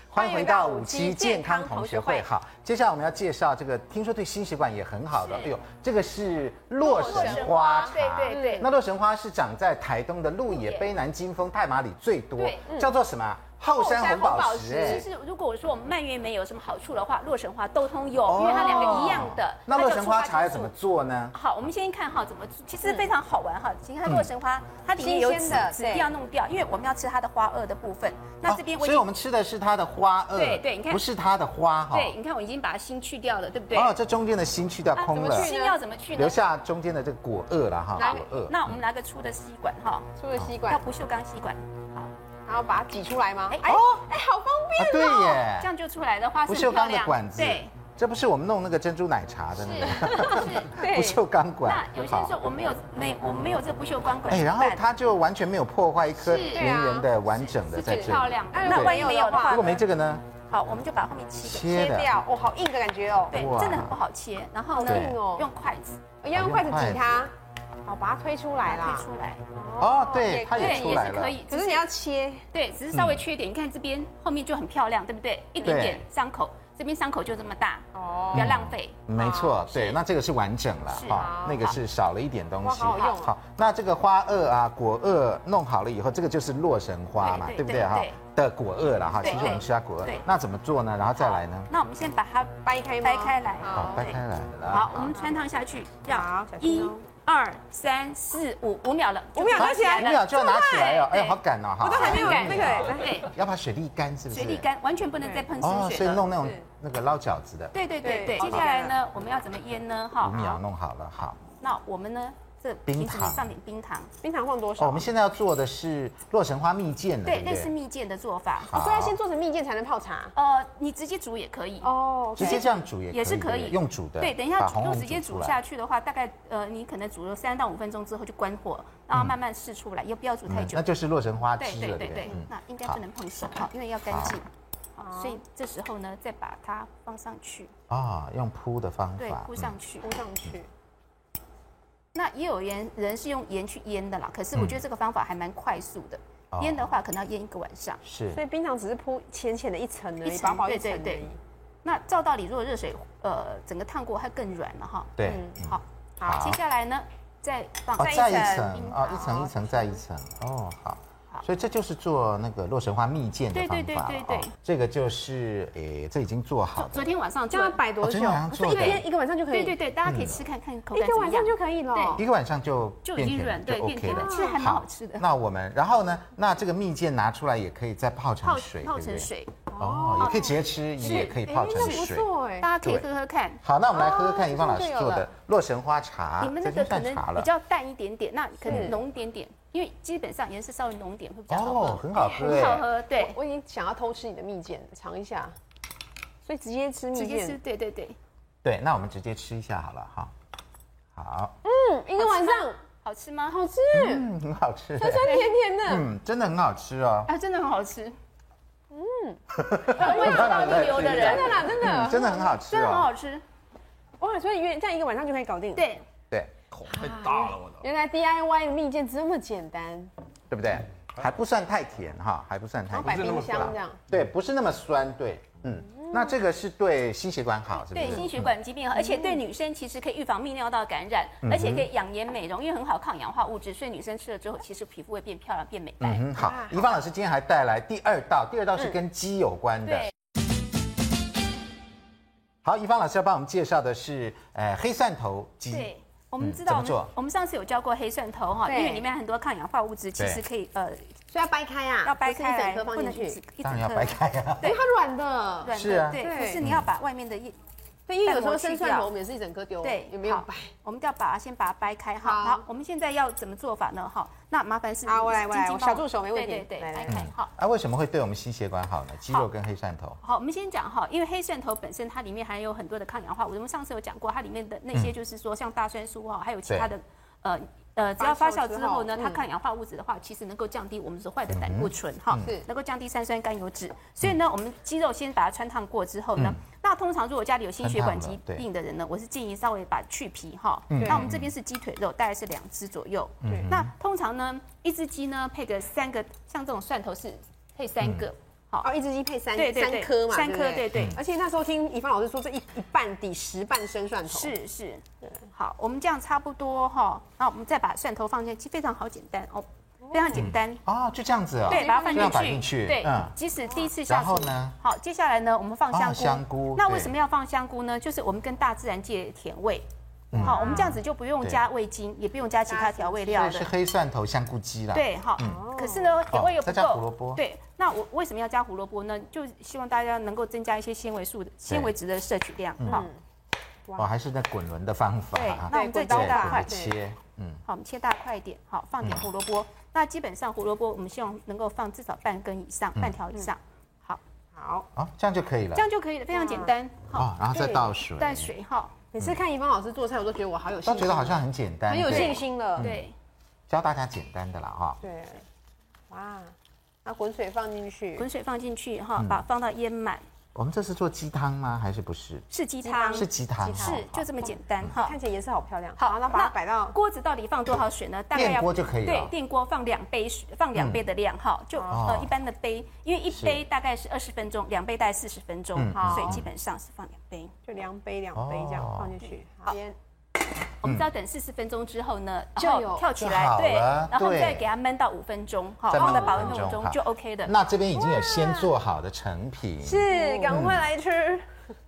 欢迎回到五期健康同学会。好，接下来我们要介绍这个，听说对心血管也很好的。哎呦，这个是洛神花茶。对对对。那洛神花是长在台东的鹿野、卑南、金峰、太麻里最多，叫做什么？后山红宝石。其实，如果我说我们蔓越莓有什么好处的话，洛神花都通用，因为它两个一样的。那洛神花茶要怎么做呢？好，我们先看哈怎么做，其实非常好玩哈。你看洛神花，它里面有籽，籽一定要弄掉，因为我们要吃它的花萼的部分。那这边，所以我们吃的是它的花萼。对对，你看，不是它的花哈。对，你看我已经把它心去掉了，对不对？哦，这中间的心去掉空了。心要怎么去？留下中间的这个果萼了哈。果萼。那我们拿个粗的吸管哈，粗的吸管，要不锈钢吸管。然后把它挤出来吗？哎哦，哎，好方便哦！对耶，这样就出来的话是不锈钢的管子。对，这不是我们弄那个珍珠奶茶的那个，是 不锈钢管。那有些人说我没有没我们没有这不锈钢管，哎，然后它就完全没有破坏一颗圆圆的完整的在这里。漂亮。那万一没有的话，如果没这个呢？好，我们就把后面切切掉。哦，好硬的感觉哦。对，真的很不好切。然后呢，用筷子，要用筷子挤它。好，把它推出来啦！推出来哦，对，它也出来了。可以，只是你要切，对，只是稍微缺点。你看这边后面就很漂亮，对不对？一点点伤口，这边伤口就这么大哦，不要浪费。没错，对，那这个是完整了哈，那个是少了一点东西。好，好，那这个花萼啊，果萼弄好了以后，这个就是洛神花嘛，对不对哈？的果萼了哈，其实我们吃它果萼。那怎么做呢？然后再来呢？那我们先把它掰开，掰开来。好，掰开来。好，我们穿烫下去，要一。二三四五五秒了，五秒拿起来，五秒就要拿起来哦。哎呀，好赶哦，我都还没有那个，对，要把水沥干，是不是？水沥干，完全不能再喷水哦，所以弄那种那个捞饺子的。对对对对，接下来呢，我们要怎么腌呢？哈，五秒弄好了，好。那我们呢？这冰糖上点冰糖，冰糖放多少？我们现在要做的是洛神花蜜饯的，对，类似蜜饯的做法。所以要先做成蜜饯才能泡茶。呃，你直接煮也可以哦，直接这样煮也也是可以，用煮的。对，等一下用直接煮下去的话，大概呃，你可能煮了三到五分钟之后就关火，然后慢慢试出来，也不要煮太久。那就是洛神花汁了，对对对，那应该不能碰手哈，因为要干净。所以这时候呢，再把它放上去。啊，用铺的方法。对，铺上去，铺上去。那也有人人是用盐去腌的啦，可是我觉得这个方法还蛮快速的。腌的话可能要腌一个晚上。是。所以冰糖只是铺浅浅的一层而已，薄薄一层而已。那照道理，如果热水呃整个烫过，它更软了哈。对。好，好，接下来呢，再放再一层啊，一层一层再一层。哦，好。所以这就是做那个洛神花蜜饯的方法。对对对对对，这个就是诶，这已经做好。昨天晚上这样摆多久？昨天晚上做的。一天一个晚上就可以。对对对，大家可以吃看看口感。一个晚上就可以了。对，一个晚上就就已经软，对，变甜了，其实还蛮好吃的。那我们然后呢？那这个蜜饯拿出来也可以再泡成水，泡成水。哦，也可以直接吃，也可以泡成水。不错哎，大家可以喝喝看。好，那我们来喝喝看，宜芳老师做的洛神花茶。你们那个可能比较淡一点点，那可能浓一点点。因为基本上颜色稍微浓点会比较好喝，哦，很好喝，很好喝。对，我已经想要偷吃你的蜜饯，尝一下。所以直接吃蜜饯，直接吃，对对对。对，那我们直接吃一下好了哈。好。嗯，一个晚上好吃吗？好吃，嗯，很好吃，酸酸甜甜的，嗯，真的很好吃哦。啊，真的很好吃。嗯，味道到流的人，真的啦，真的，真的很好吃，真的很好吃。哇，所以约这样一个晚上就可以搞定。对对，口太大了，我的。原来 DIY 的蜜饯这么简单，对不对？还不算太甜哈，还不算太甜。摆冰箱这样。对，不是那么酸，对，嗯。那这个是对心血管好，是不是？对心血管疾病好，而且对女生其实可以预防泌尿道感染，而且可以养颜美容，因为很好抗氧化物质，所以女生吃了之后，其实皮肤会变漂亮、变美白。嗯，好。怡芳老师今天还带来第二道，第二道是跟鸡有关的。好，一芳老师要帮我们介绍的是，呃，黑蒜头鸡。对，我们知道，我们我们上次有教过黑蒜头哈，因为里面很多抗氧化物质，其实可以呃。所以要掰开啊，要掰开来，一整颗放进去，当然要掰开啊。对，它软的，软的，对。可是你要把外面的叶，对，因为有时候生蒜头我们也是一整颗丢，对，有没有掰？我们要把它先把它掰开，哈，好。我们现在要怎么做法呢？哈，那麻烦是，好，我来，我来，小助手没问题，对对，掰开，好。啊，为什么会对我们心血管好呢？鸡肉跟黑蒜头。好，我们先讲哈，因为黑蒜头本身它里面含有很多的抗氧化物，我们上次有讲过，它里面的那些就是说像大蒜素哈，还有其他的，呃。呃，只要发酵之后呢，它抗氧化物质的话，其实能够降低我们所坏的胆固醇，哈，是能够降低三酸甘油脂。所以呢，我们鸡肉先把它穿烫过之后呢，那通常如果家里有心血管疾病的人呢，我是建议稍微把去皮哈。那我们这边是鸡腿肉，大概是两只左右。那通常呢，一只鸡呢配个三个，像这种蒜头是配三个。哦，一只鸡配三三颗嘛，三颗对对。而且那时候听宜芳老师说，这一一半抵十半生蒜头。是是，好，我们这样差不多哈，那我们再把蒜头放进去，非常好简单哦，非常简单。哦，就这样子啊。对，把它放进去。进去。对，即使第一次下厨。然后呢？好，接下来呢，我们放香菇。香菇。那为什么要放香菇呢？就是我们跟大自然借甜味。好，我们这样子就不用加味精，也不用加其他调味料的。是黑蒜头香菇鸡啦。对，好。可是呢，甜味又不够。再加胡萝卜。对，那我为什么要加胡萝卜呢？就希望大家能够增加一些纤维素的纤维质的摄取量。好。哦，还是那滚轮的方法。对，那我们再切大块。切。嗯。好，我们切大块一点。好，放点胡萝卜。那基本上胡萝卜我们希望能够放至少半根以上，半条以上。好。好。哦，这样就可以了。这样就可以了，非常简单。好，然后再倒水。倒水哈。每次看怡芳老师做菜，我都觉得我好有信心，都觉得好像很简单，很有信心了。对，教大家简单的啦哈。对，哇，那滚水放进去，滚水放进去哈，把放到淹满。我们这是做鸡汤吗？还是不是？是鸡汤，是鸡汤，是就这么简单哈。看起来颜色好漂亮。好，那把它摆到锅子，到底放多少水呢？大概要电锅就可以了。对，电锅放两杯水，放两杯的量哈，就呃一般的杯，因为一杯大概是二十分钟，两杯大概四十分钟，所以基本上是放两杯，就两杯两杯这样放进去。好。我们只要等四十分钟之后呢，就有跳起来，对，然后再给它焖到五分钟，好，焖到八分钟就 OK 的。那这边已经有先做好的成品，是，赶快来吃。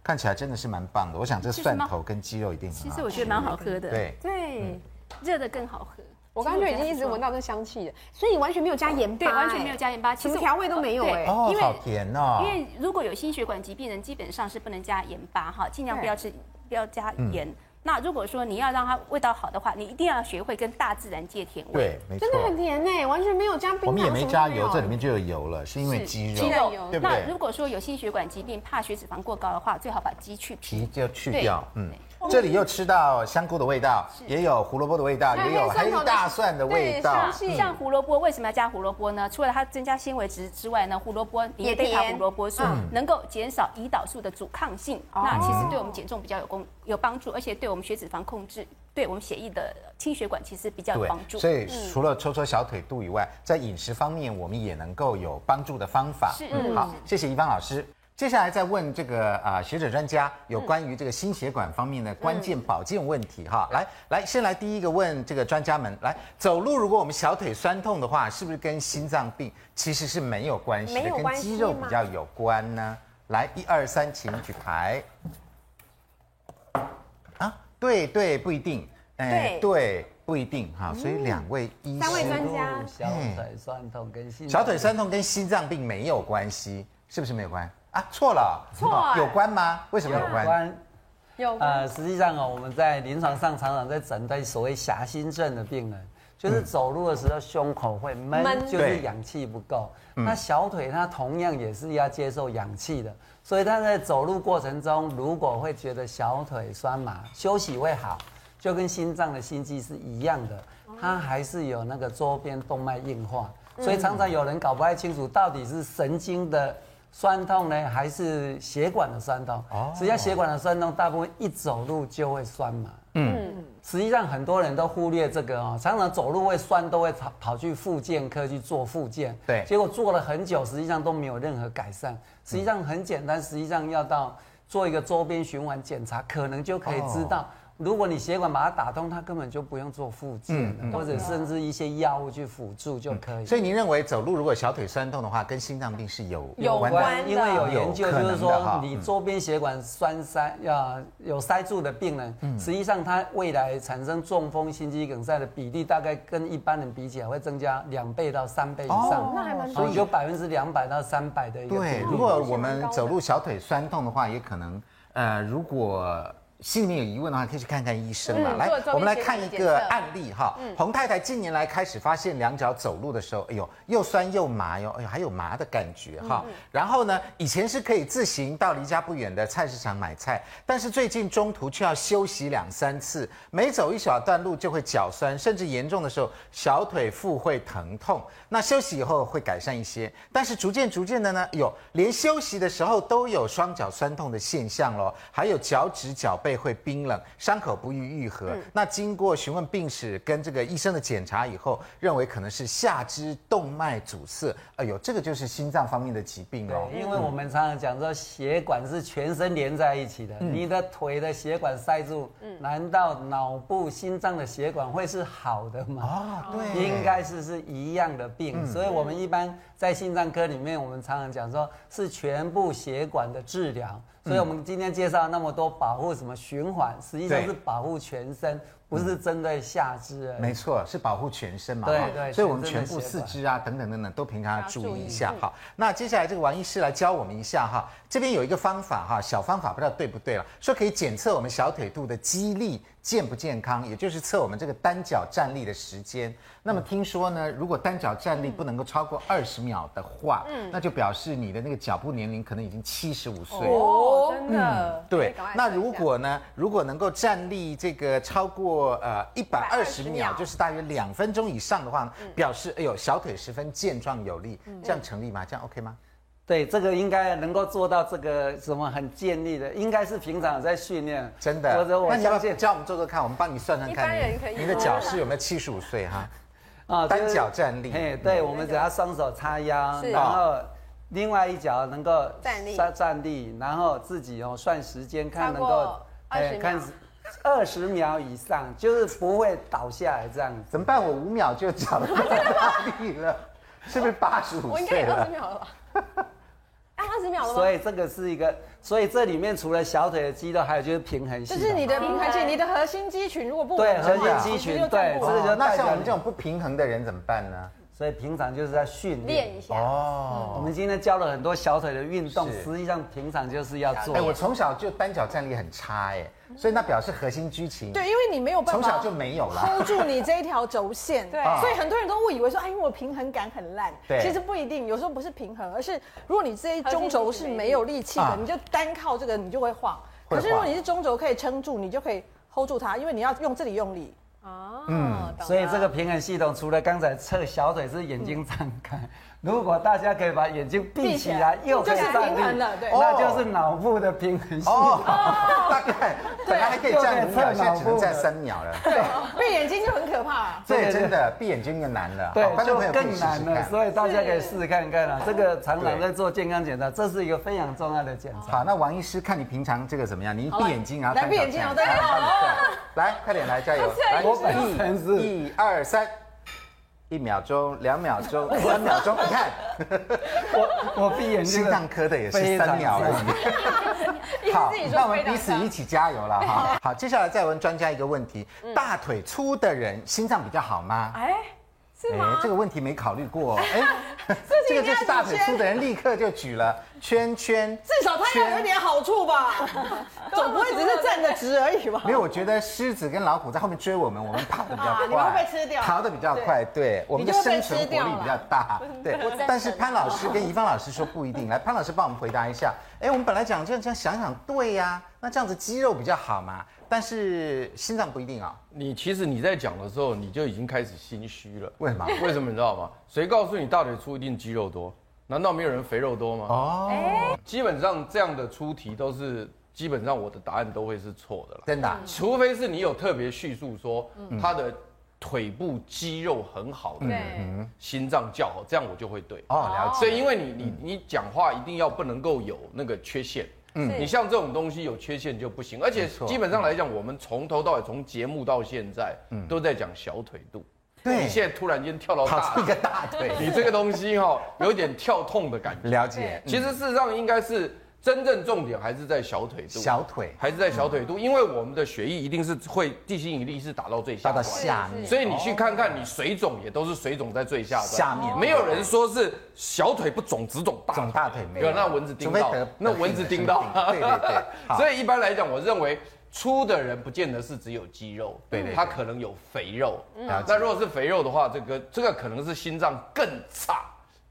看起来真的是蛮棒的，我想这蒜头跟鸡肉一定很好。其实我觉得蛮好喝的，对对，热的更好喝。我刚刚就已经一直闻到这香气了，所以你完全没有加盐巴，对，完全没有加盐巴，其实调味都没有哎，哦，好甜哦。因为如果有心血管疾病人，基本上是不能加盐巴哈，尽量不要吃，不要加盐。那如果说你要让它味道好的话，你一定要学会跟大自然借甜味。对，没错，真的很甜呢，完全没有加冰糖。我们也没加油，这里面就有油了，是因为鸡肉。鸡肉油，对不对？那如果说有心血管疾病，怕血脂肪过高的话，最好把鸡去皮，皮就去掉。嗯。这里又吃到香菇的味道，也有胡萝卜的味道，也有黑大蒜的味道。像胡萝卜为什么要加胡萝卜呢？除了它增加纤维质之外呢，胡萝卜也贝塔胡萝卜素能够减少胰岛素的阻抗性，那其实对我们减重比较有功有帮助，而且对我们血脂肪控制，对我们血液的清血管其实比较有帮助。所以除了搓搓小腿肚以外，在饮食方面我们也能够有帮助的方法。是，好，谢谢一芳老师。接下来再问这个啊学者专家有关于这个心血管方面的关键保健问题哈，来来先来第一个问这个专家们来走路，如果我们小腿酸痛的话，是不是跟心脏病其实是没有关系的，跟肌肉比较有关呢？来一二三，请举牌。啊，对对，不一定，哎，对，不一定哈，所以两位医三位专家，小腿酸痛跟心小腿酸痛跟心脏病没有关系，是不是没有关？啊，错了，错，有关吗？为什么有关？有呃，实际上哦，我们在临床上常常在诊断所谓狭心症的病人，就是走路的时候胸口会闷，就是氧气不够。那小腿它同样也是要接受氧气的，所以他在走路过程中，如果会觉得小腿酸麻，休息会好，就跟心脏的心悸是一样的。它还是有那个周边动脉硬化，所以常常有人搞不太清楚到底是神经的酸痛呢，还是血管的酸痛。哦，实际上血管的酸痛大部分一走路就会酸嘛。嗯，实际上很多人都忽略这个哦，常常走路会酸，都会跑跑去复健科去做复健。对，结果做了很久，实际上都没有任何改善。实际上很简单，实际上要到做一个周边循环检查，可能就可以知道。如果你血管把它打通，它根本就不用做复健，嗯、或者甚至一些药物去辅助就可以、嗯。所以您认为走路如果小腿酸痛的话，跟心脏病是有有关？因为有研究就是说，你周边血管栓塞要有塞住的病人，嗯、实际上他未来产生中风、心肌梗塞的比例，大概跟一般人比起来会增加两倍到三倍以上。哦、那还蛮所以有百分之两百到三百的一个。对，如果我们走路小腿酸痛的话，也可能呃，如果。心里面有疑问的话，可以去看看医生嘛。嗯、来，我们来看一个案例哈。嗯、洪太太近年来开始发现两脚走路的时候，哎呦，又酸又麻哟，哎呦，还有麻的感觉哈。嗯、然后呢，以前是可以自行到离家不远的菜市场买菜，但是最近中途却要休息两三次，每走一小段路就会脚酸，甚至严重的时候小腿腹会疼痛。那休息以后会改善一些，但是逐渐逐渐的呢，有连休息的时候都有双脚酸痛的现象喽，还有脚趾脚背会冰冷，伤口不易愈合。嗯、那经过询问病史跟这个医生的检查以后，认为可能是下肢动脉阻塞。哎呦，这个就是心脏方面的疾病哦。因为我们常常讲说，血管是全身连在一起的。嗯、你的腿的血管塞住，嗯、难道脑部心脏的血管会是好的吗？啊、哦，对，应该是是一样的病。嗯、所以我们一般在心脏科里面，我们常常讲说是全部血管的治疗。所以，我们今天介绍那么多保护什么循环，实际上是保护全身，不是针对下肢。没错，是保护全身嘛。对对。所以我们全部四肢啊，等等等等，都平常要注意一下。好，那接下来这个王医师来教我们一下哈。这边有一个方法哈，小方法不知道对不对了，说可以检测我们小腿肚的肌力健不健康，也就是测我们这个单脚站立的时间。那么听说呢，如果单脚站立不能够超过二十秒的话，嗯，那就表示你的那个脚步年龄可能已经七十五岁哦，真的。嗯、对，那如果呢，如果能够站立这个超过呃一百二十秒，就是大约两分钟以上的话，表示哎呦小腿十分健壮有力，这样成立吗？这样 OK 吗？对，这个应该能够做到这个什么很建立的，应该是平常在训练，真的。那你要教我们做做看，我们帮你算算看，你你的脚是有没有七十五岁哈？啊，单脚站立。哎，对，我们只要双手叉腰，然后另外一脚能够站立站立，然后自己哦算时间，看能够哎看二十秒以上，就是不会倒下来这样子。怎么办？我五秒就脚站 立了，是不是八十五岁了？我应该有二十秒了吧？二十秒了，所以这个是一个，所以这里面除了小腿的肌肉，还有就是平衡性。就是你的平衡性，你的核心肌群如果不对，核心肌群对，这就那像我们这种不平衡的人怎么办呢？所以平常就是在训练。一下。哦。我们今天教了很多小腿的运动，实际上平常就是要做。哎，我从小就单脚站立很差哎。所以那表示核心肌群对，因为你没有办法从小就没有了。hold 住你这一条轴线，对，所以很多人都误以为说，哎，因为我平衡感很烂，对，其实不一定，有时候不是平衡，而是如果你这一中轴是没有力气的，你就单靠这个你就会晃，可是如果你是中轴可以撑住，你就可以 hold 住它，因为你要用这里用力。哦，嗯，所以这个平衡系统除了刚才测小腿是眼睛张开。如果大家可以把眼睛闭起来，又可以站立，那就是脑部的平衡性。哦，大概本来还可以站五秒，现在只能站三秒了。对，闭眼睛就很可怕。对，真的闭眼睛就难了。对，就更难了。所以大家可以试试看看啊，这个常常在做健康检查，这是一个非常重要的检查。好，那王医师看你平常这个怎么样？你闭眼睛啊，来闭眼睛，好的，来快点来加油，来一、二、三。一秒钟，两秒钟，三秒钟，你看，我 我闭眼睛，心脏科的也是三秒而已。好，那我们彼此一起加油了哈。好，接下来再问专家一个问题：大腿粗的人心脏比较好吗？哎，是吗？这个问题没考虑过。哎，这个就是大腿粗的人立刻就举了圈圈，至少他要有点好处吧？总不会只是站得直而已吧？没有，我觉得狮子跟老虎在后面追我们，我们跑得比较快，你们会被吃掉，逃得比较快，对，我们的生存活力比较大，对。但是潘老师跟怡芳老师说不一定，来，潘老师帮我们回答一下。哎，我们本来讲这样这样想想，对呀，那这样子肌肉比较好嘛，但是心脏不一定啊。你其实你在讲的时候，你就已经开始心虚了。为什么？为什么你知道吗？谁告诉你大腿粗一定肌肉多？难道没有人肥肉多吗？哦，基本上这样的出题都是，基本上我的答案都会是错的了。真的、啊？除非是你有特别叙述说他的腿部肌肉很好的，嗯，心脏较好，这样我就会对。哦，了解。所以因为你你你讲话一定要不能够有那个缺陷，嗯，你像这种东西有缺陷就不行。而且基本上来讲，我们从头到尾从节目到现在，嗯，都在讲小腿肚。对，你现在突然间跳到大，一个大腿，你这个东西哈，有点跳痛的感觉。了解。其实事实上应该是真正重点还是在小腿肚。小腿还是在小腿肚，因为我们的血液一定是会地心引力是打到最下，打到下面。所以你去看看，你水肿也都是水肿在最下端。下面没有人说是小腿不肿，只肿大肿大腿。没有，那蚊子叮到，那蚊子叮到。对对对。所以一般来讲，我认为。粗的人不见得是只有肌肉，对对，他可能有肥肉。那如果是肥肉的话，这个这个可能是心脏更差，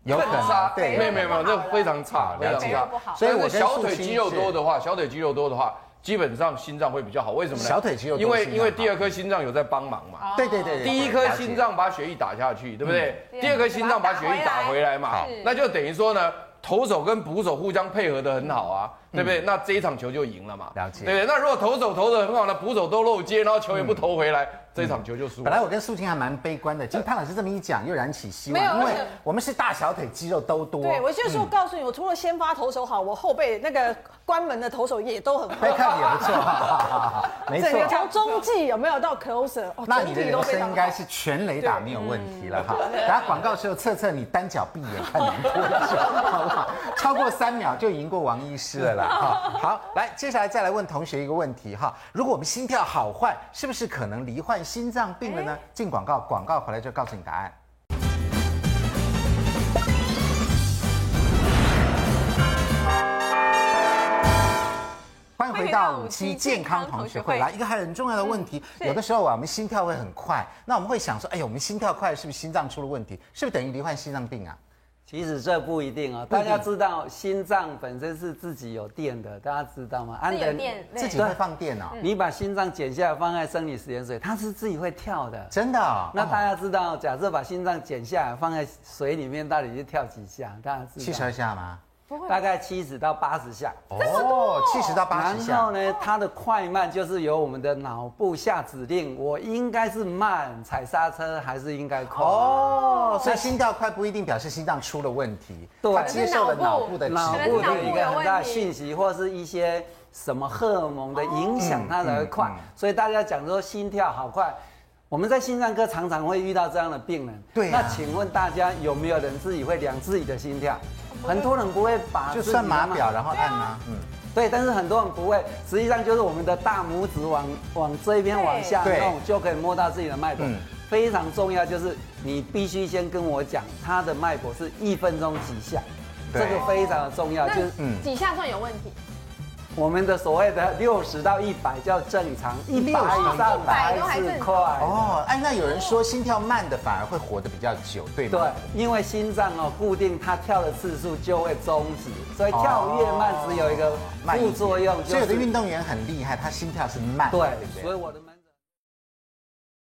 有更差。对，没有没有没有，这非常差，非常差。所以我小腿肌肉多的话，小腿肌肉多的话，基本上心脏会比较好。为什么呢？小腿肌肉多，因为因为第二颗心脏有在帮忙嘛。对对对。第一颗心脏把血液打下去，对不对？第二颗心脏把血液打回来嘛。那就等于说呢，投手跟捕手互相配合的很好啊。对不对？那这一场球就赢了嘛。了解。对不对？那如果投手投的很好，那捕手都漏接，然后球也不投回来，这一场球就输了。本来我跟素清还蛮悲观的，其实潘老师这么一讲，又燃起希望。因为我们是大小腿肌肉都多。对，我就说告诉你，我除了先发投手好，我后背那个关门的投手也都很好。看也不错。没错。整个从中继有没有到 closer？哦那你的人生应该是全垒打没有问题了哈。等下广告时候测测你单脚闭眼看能多久，好不好？超过三秒就赢过王医师了啦。好。来，接下来再来问同学一个问题哈，如果我们心跳好坏，是不是可能罹患心脏病了呢？进广告，广告回来就告诉你答案。欢迎回到五期健康同学会。来，一个很重要的问题，有的时候啊，我们心跳会很快，那我们会想说，哎呦，我们心跳快是不是心脏出了问题？是不是等于罹患心脏病啊？其实这不一定哦，大家知道心脏本身是自己有电的，大家知道吗？安德自己会放电哦。你把心脏剪下来放在生理食盐水，它是自己会跳的。真的？那大家知道，假设把心脏剪下来放在水里面，到底是跳几下？大家知道？七十二下吗？大概七十到八十下哦，七十到八十下。然后呢，它的快慢就是由我们的脑部下指令，我应该是慢踩刹车，还是应该快？哦，所以心跳快不一定表示心脏出了问题，对，它接受了脑部的脑部的一个很大的讯息，或是一些什么荷尔蒙的影响，它才会快。所以大家讲说心跳好快，我们在心脏科常常会遇到这样的病人。对，那请问大家有没有人自己会量自己的心跳？很多人不会把 就算码表然后按吗？嗯，对，但是很多人不会，实际上就是我们的大拇指往往这边往下弄，就可以摸到自己的脉搏。非常重要就是你必须先跟我讲，他的脉搏是一分钟几下，这个非常的重要，就是嗯几下算有问题。我们的所谓的六十到一百叫正常，一百以上还是快哦。哎，那有人说心跳慢的反而会活得比较久，对吗？对，因为心脏哦固定它跳的次数就会终止，所以跳越慢只有一个副作用，就是，所以有的运动员很厉害，他心跳是慢，对，所以我的。